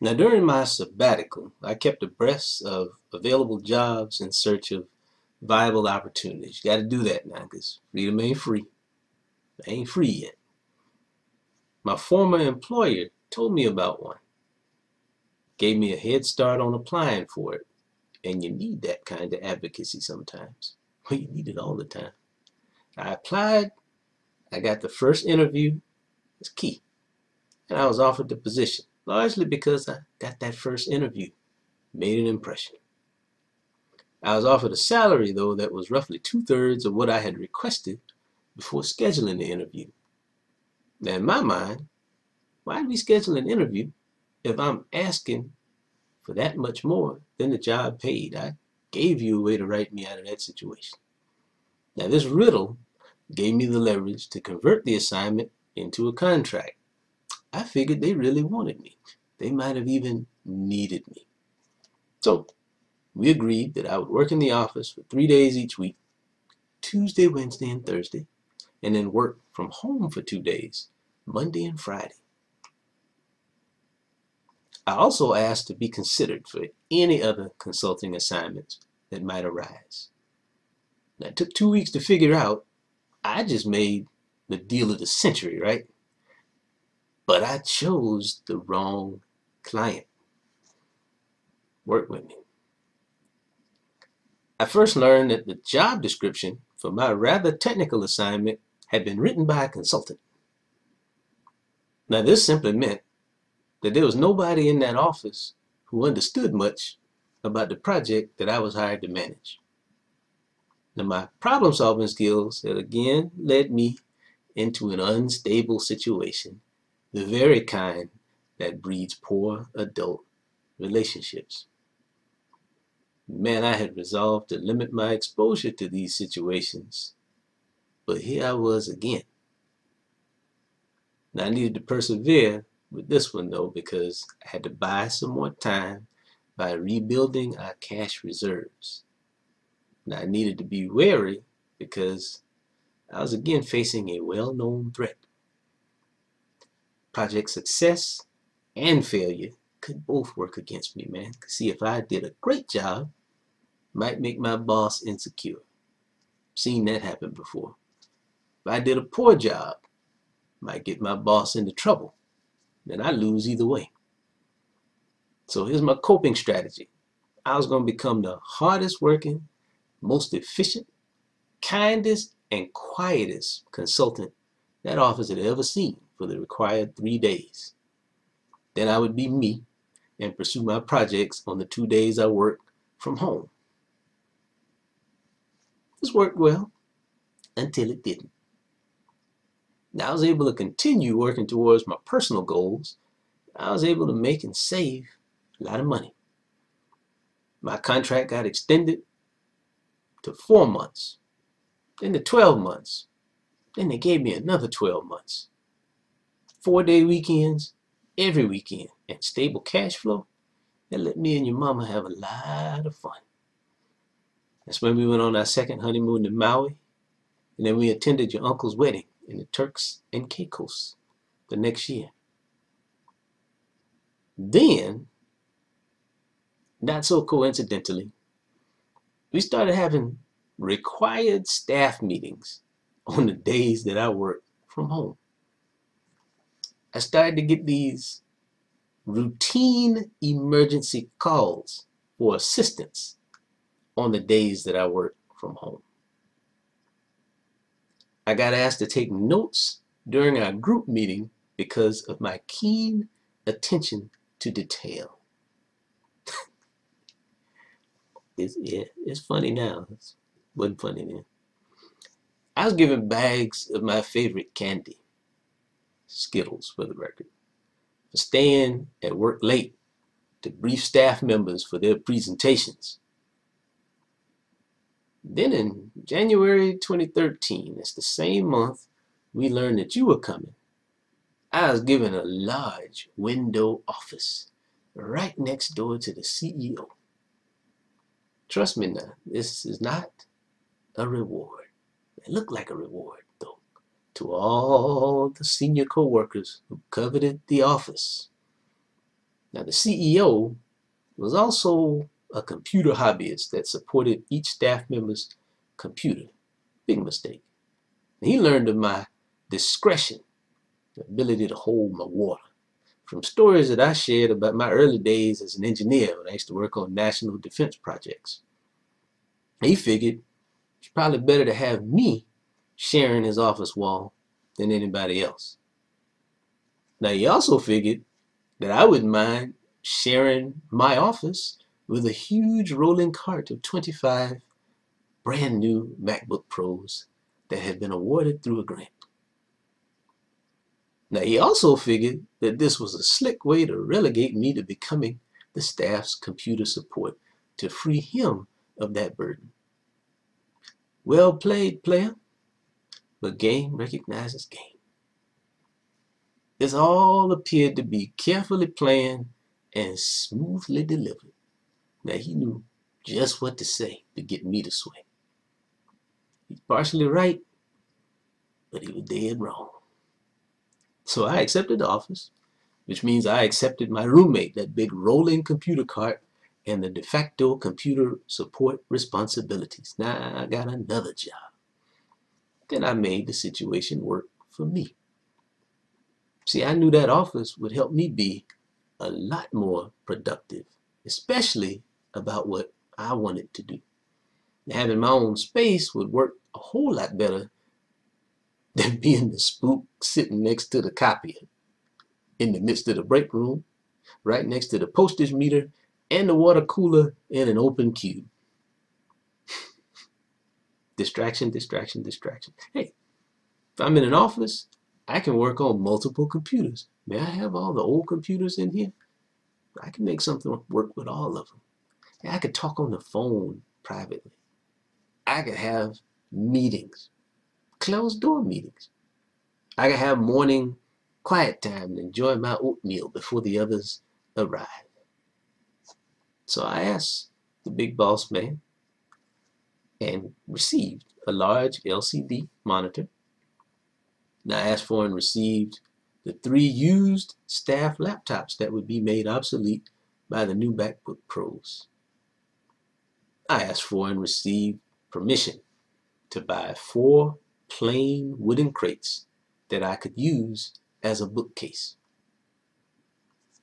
Now, during my sabbatical, I kept abreast of available jobs in search of viable opportunities. You got to do that now because freedom ain't free. I ain't free yet. My former employer told me about one, gave me a head start on applying for it. And you need that kind of advocacy sometimes. Well, you need it all the time. I applied, I got the first interview, it's key, and I was offered the position largely because I got that first interview, made an impression. I was offered a salary, though, that was roughly two-thirds of what I had requested before scheduling the interview. Now, in my mind, why'd we schedule an interview if I'm asking for that much more than the job paid? I gave you a way to write me out of that situation. Now, this riddle gave me the leverage to convert the assignment into a contract. I figured they really wanted me. They might have even needed me. So we agreed that I would work in the office for three days each week, Tuesday, Wednesday, and Thursday, and then work from home for two days, Monday and Friday. I also asked to be considered for any other consulting assignments that might arise. Now, it took two weeks to figure out. I just made the deal of the century, right? But I chose the wrong client. Work with me. I first learned that the job description for my rather technical assignment had been written by a consultant. Now this simply meant that there was nobody in that office who understood much about the project that I was hired to manage. Now my problem solving skills had again led me into an unstable situation the very kind that breeds poor adult relationships. Man, I had resolved to limit my exposure to these situations, but here I was again. Now, I needed to persevere with this one though because I had to buy some more time by rebuilding our cash reserves. Now, I needed to be wary because I was again facing a well-known threat project success and failure could both work against me, man. See, if I did a great job, might make my boss insecure. Seen that happen before. If I did a poor job, might get my boss into trouble. Then I lose either way. So here's my coping strategy. I was going to become the hardest working, most efficient, kindest, and quietest consultant that office had ever seen for the required three days. Then I would be me and pursue my projects on the two days I work from home. This worked well until it didn't. Now I was able to continue working towards my personal goals. I was able to make and save a lot of money. My contract got extended to four months, then to 12 months. Then they gave me another 12 months four day weekends every weekend and stable cash flow, that let me and your mama have a lot of fun. That's when we went on our second honeymoon to Maui, and then we attended your uncle's wedding in the Turks and Caicos the next year. Then, not so coincidentally, we started having required staff meetings on the days that I work from home. I started to get these routine emergency calls for assistance on the days that I work from home. I got asked to take notes during our group meeting because of my keen attention to detail. it's, yeah, it's funny now. It wasn't funny then. I was given bags of my favorite candy. Skittles for the record, for staying at work late to brief staff members for their presentations. Then in January 2013, it's the same month we learned that you were coming. I was given a large window office right next door to the CEO. Trust me now, this is not a reward. It looked like a reward to all the senior co-workers who coveted the office. Now the CEO was also a computer hobbyist that supported each staff member's computer. Big mistake. And he learned of my discretion, the ability to hold my water, from stories that I shared about my early days as an engineer when I used to work on national defense projects. He figured it's probably better to have me sharing his office wall than anybody else. Now he also figured that I wouldn't mind sharing my office with a huge rolling cart of 25 brand new MacBook Pros that had been awarded through a grant. Now he also figured that this was a slick way to relegate me to becoming the staff's computer support to free him of that burden. Well played, player, but game recognizes game. This all appeared to be carefully planned and smoothly delivered. Now he knew just what to say to get me to sway. He's partially right, but he was dead wrong. So I accepted the office, which means I accepted my roommate, that big rolling computer cart, and the de facto computer support responsibilities. Now I got another job. Then I made the situation work for me. See, I knew that office would help me be a lot more productive, especially about what I wanted to do. having my own space would work a whole lot better than being the spook sitting next to the copier in the midst of the break room, right next to the postage meter and the water cooler in an open cube. Distraction, distraction, distraction. Hey, if I'm in an office, I can work on multiple computers. May I have all the old computers in here? I can make something work with all of them. I could talk on the phone privately. I could have meetings, closed door meetings. I could have morning quiet time and enjoy my oatmeal before the others arrive. So I asked the big boss man and received a large LCD monitor now I asked for and received the three used staff laptops that would be made obsolete by the new MacBook Pros. I asked for and received permission to buy four plain wooden crates that I could use as a bookcase.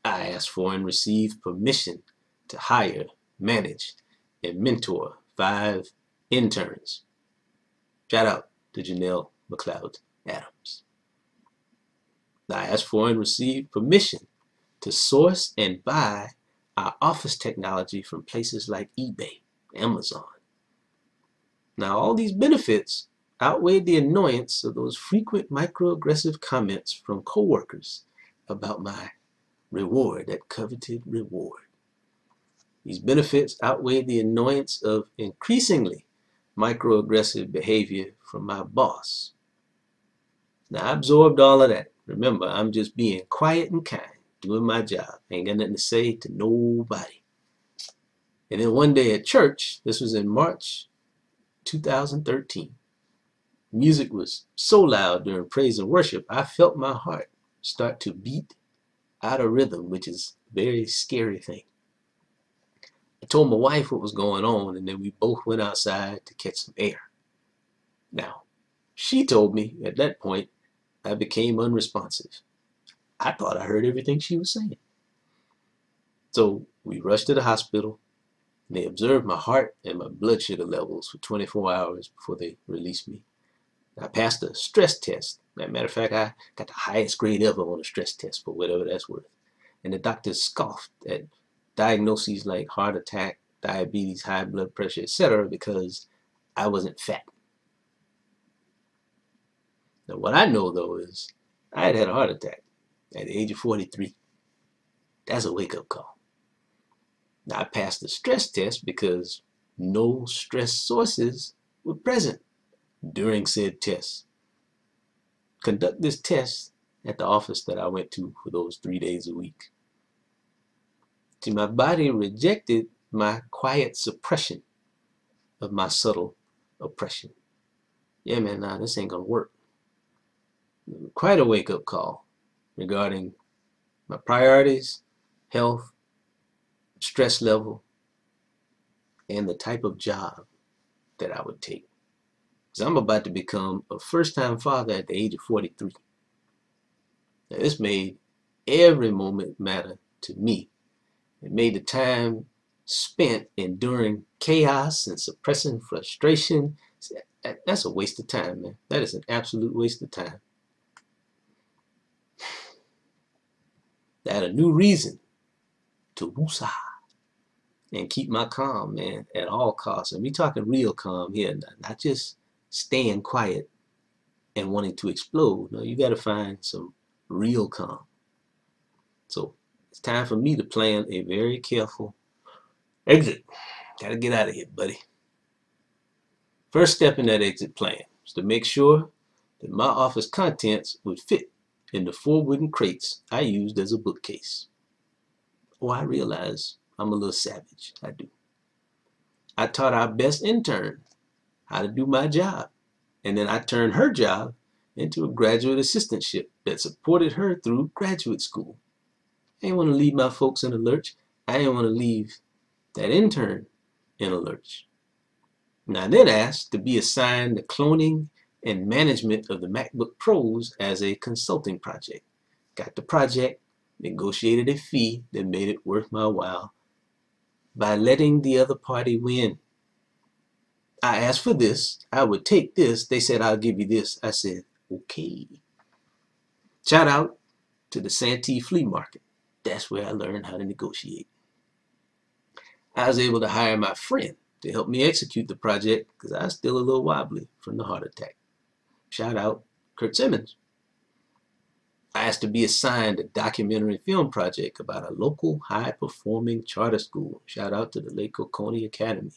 I asked for and received permission to hire, manage, and mentor five interns. Shout out to Janelle McLeod. Adams. I asked for and received permission to source and buy our office technology from places like eBay, Amazon. Now, all these benefits outweighed the annoyance of those frequent microaggressive comments from coworkers about my reward, that coveted reward. These benefits outweighed the annoyance of increasingly microaggressive behavior from my boss, now, I absorbed all of that. Remember, I'm just being quiet and kind, doing my job. Ain't got nothing to say to nobody. And then one day at church, this was in March 2013, music was so loud during praise and worship, I felt my heart start to beat out of rhythm, which is a very scary thing. I told my wife what was going on, and then we both went outside to catch some air. Now, she told me at that point I became unresponsive. I thought I heard everything she was saying. So we rushed to the hospital. They observed my heart and my blood sugar levels for 24 hours before they released me. I passed a stress test. As a matter of fact, I got the highest grade ever on a stress test for whatever that's worth. And the doctors scoffed at diagnoses like heart attack, diabetes, high blood pressure, etc. because I wasn't fat. Now, what I know though is I had had a heart attack at the age of 43. That's a wake up call. Now, I passed the stress test because no stress sources were present during said test. Conduct this test at the office that I went to for those three days a week. My body rejected my quiet suppression of my subtle oppression. Yeah, man, nah, this ain't gonna work quite a wake-up call regarding my priorities health, stress level, and the type of job that I would take. Because I'm about to become a first-time father at the age of 43. Now, this made every moment matter to me. It made the time spent enduring chaos and suppressing frustration. That's a waste of time, man. That is an absolute waste of time. I had a new reason to woosah and keep my calm, man, at all costs. And we talking real calm here, not just staying quiet and wanting to explode. No, you got to find some real calm. So it's time for me to plan a very careful exit. Got to get out of here, buddy. First step in that exit plan is to make sure that my office contents would fit in the four wooden crates I used as a bookcase. Oh, I realize I'm a little savage. I do. I taught our best intern how to do my job. And then I turned her job into a graduate assistantship that supported her through graduate school. I didn't want to leave my folks in a lurch. I didn't want to leave that intern in a lurch. And I then asked to be assigned the cloning and management of the MacBook Pros as a consulting project. Got the project, negotiated a fee that made it worth my while, by letting the other party win. I asked for this. I would take this. They said, I'll give you this. I said, okay. Shout out to the Santee Flea Market. That's where I learned how to negotiate. I was able to hire my friend to help me execute the project because I was still a little wobbly from the heart attack. Shout out Kurt Simmons. I asked to be assigned a documentary film project about a local high-performing charter school. Shout out to the Lake Oconee Academy.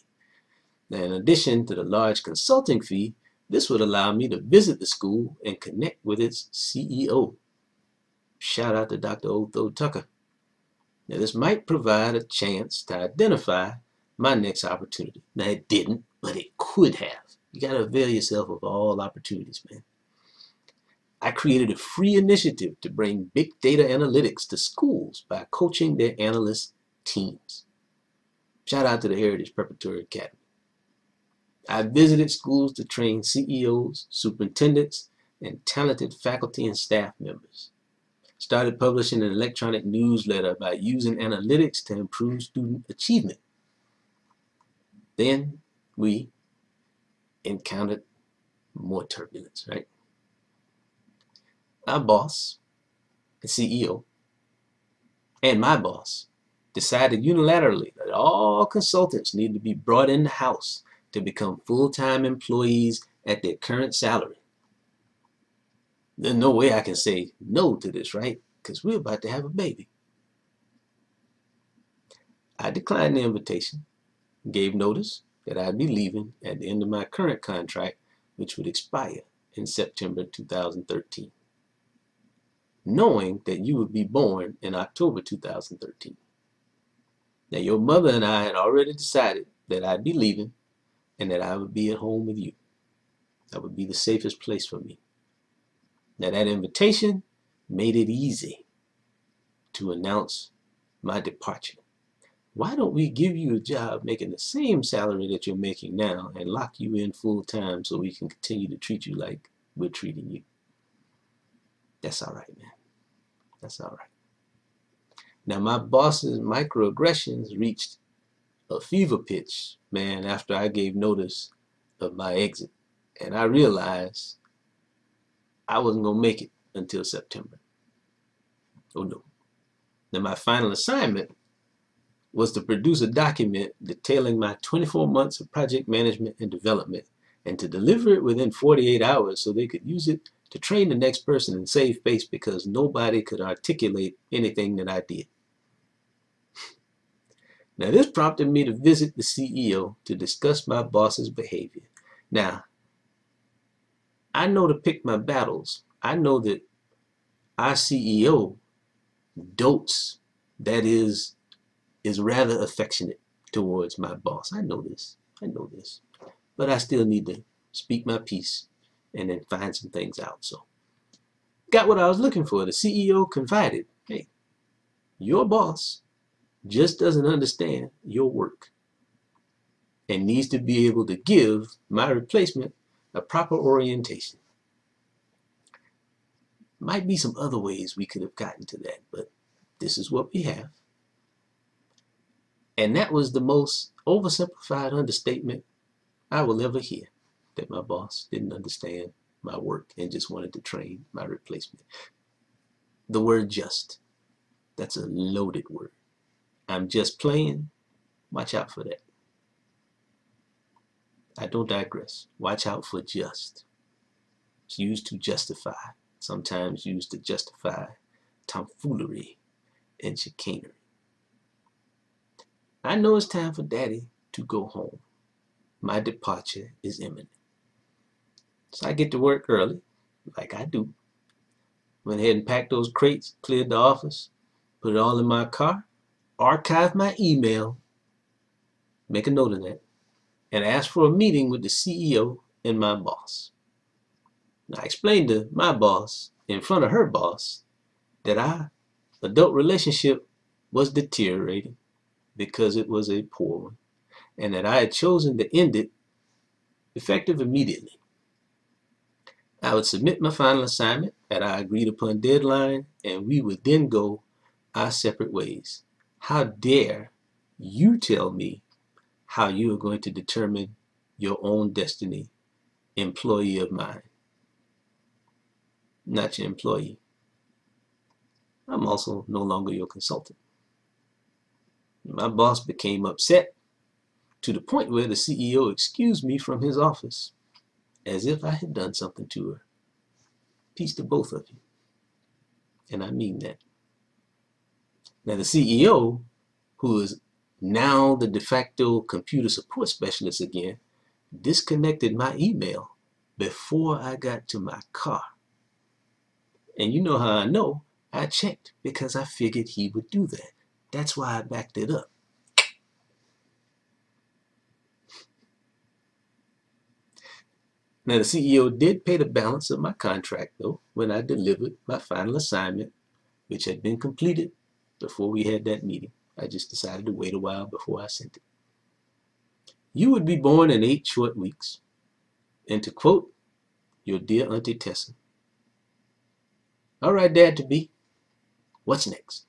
Now, in addition to the large consulting fee, this would allow me to visit the school and connect with its CEO. Shout out to Dr. Otho Tucker. Now, this might provide a chance to identify my next opportunity. Now, it didn't, but it could have. You got to avail yourself of all opportunities, man. I created a free initiative to bring big data analytics to schools by coaching their analyst teams. Shout out to the Heritage Preparatory Academy. I visited schools to train CEOs, superintendents, and talented faculty and staff members. Started publishing an electronic newsletter about using analytics to improve student achievement. Then we encountered more turbulence, right? our boss, the CEO, and my boss decided unilaterally that all consultants need to be brought in the house to become full-time employees at their current salary. There's no way I can say no to this, right? Because we're about to have a baby. I declined the invitation, gave notice that I'd be leaving at the end of my current contract, which would expire in September 2013 knowing that you would be born in October 2013. Now, your mother and I had already decided that I'd be leaving and that I would be at home with you. That would be the safest place for me. Now, that invitation made it easy to announce my departure. Why don't we give you a job making the same salary that you're making now and lock you in full time so we can continue to treat you like we're treating you? That's all right, man. That's all right. Now, my boss's microaggressions reached a fever pitch, man, after I gave notice of my exit. And I realized I wasn't going to make it until September. Oh, no. Now, my final assignment was to produce a document detailing my 24 months of project management and development and to deliver it within 48 hours so they could use it to train the next person and save face because nobody could articulate anything that I did. Now this prompted me to visit the CEO to discuss my boss's behavior. Now, I know to pick my battles. I know that our CEO dotes, that is, is rather affectionate towards my boss. I know this. I know this. But I still need to speak my piece and then find some things out. So got what I was looking for. The CEO confided, hey, your boss just doesn't understand your work and needs to be able to give my replacement a proper orientation. Might be some other ways we could have gotten to that, but this is what we have. And that was the most oversimplified understatement I will ever hear that my boss didn't understand my work and just wanted to train my replacement. The word just, that's a loaded word. I'm just playing. Watch out for that. I don't digress. Watch out for just. It's used to justify, sometimes used to justify tomfoolery and chicanery. I know it's time for daddy to go home. My departure is imminent. So I get to work early, like I do. Went ahead and packed those crates, cleared the office, put it all in my car, archived my email, make a note of that, and asked for a meeting with the CEO and my boss. I explained to my boss in front of her boss that our adult relationship was deteriorating because it was a poor one and that I had chosen to end it effective immediately. I would submit my final assignment at our agreed upon deadline and we would then go our separate ways. How dare you tell me how you are going to determine your own destiny, employee of mine? Not your employee. I'm also no longer your consultant. My boss became upset to the point where the CEO excused me from his office as if I had done something to her. Peace to both of you. And I mean that. Now, the CEO, who is now the de facto computer support specialist again, disconnected my email before I got to my car. And you know how I know? I checked because I figured he would do that. That's why I backed it up. Now, the CEO did pay the balance of my contract, though, when I delivered my final assignment, which had been completed before we had that meeting. I just decided to wait a while before I sent it. You would be born in eight short weeks. And to quote your dear Auntie Tessa, All right, Dad to be, what's next?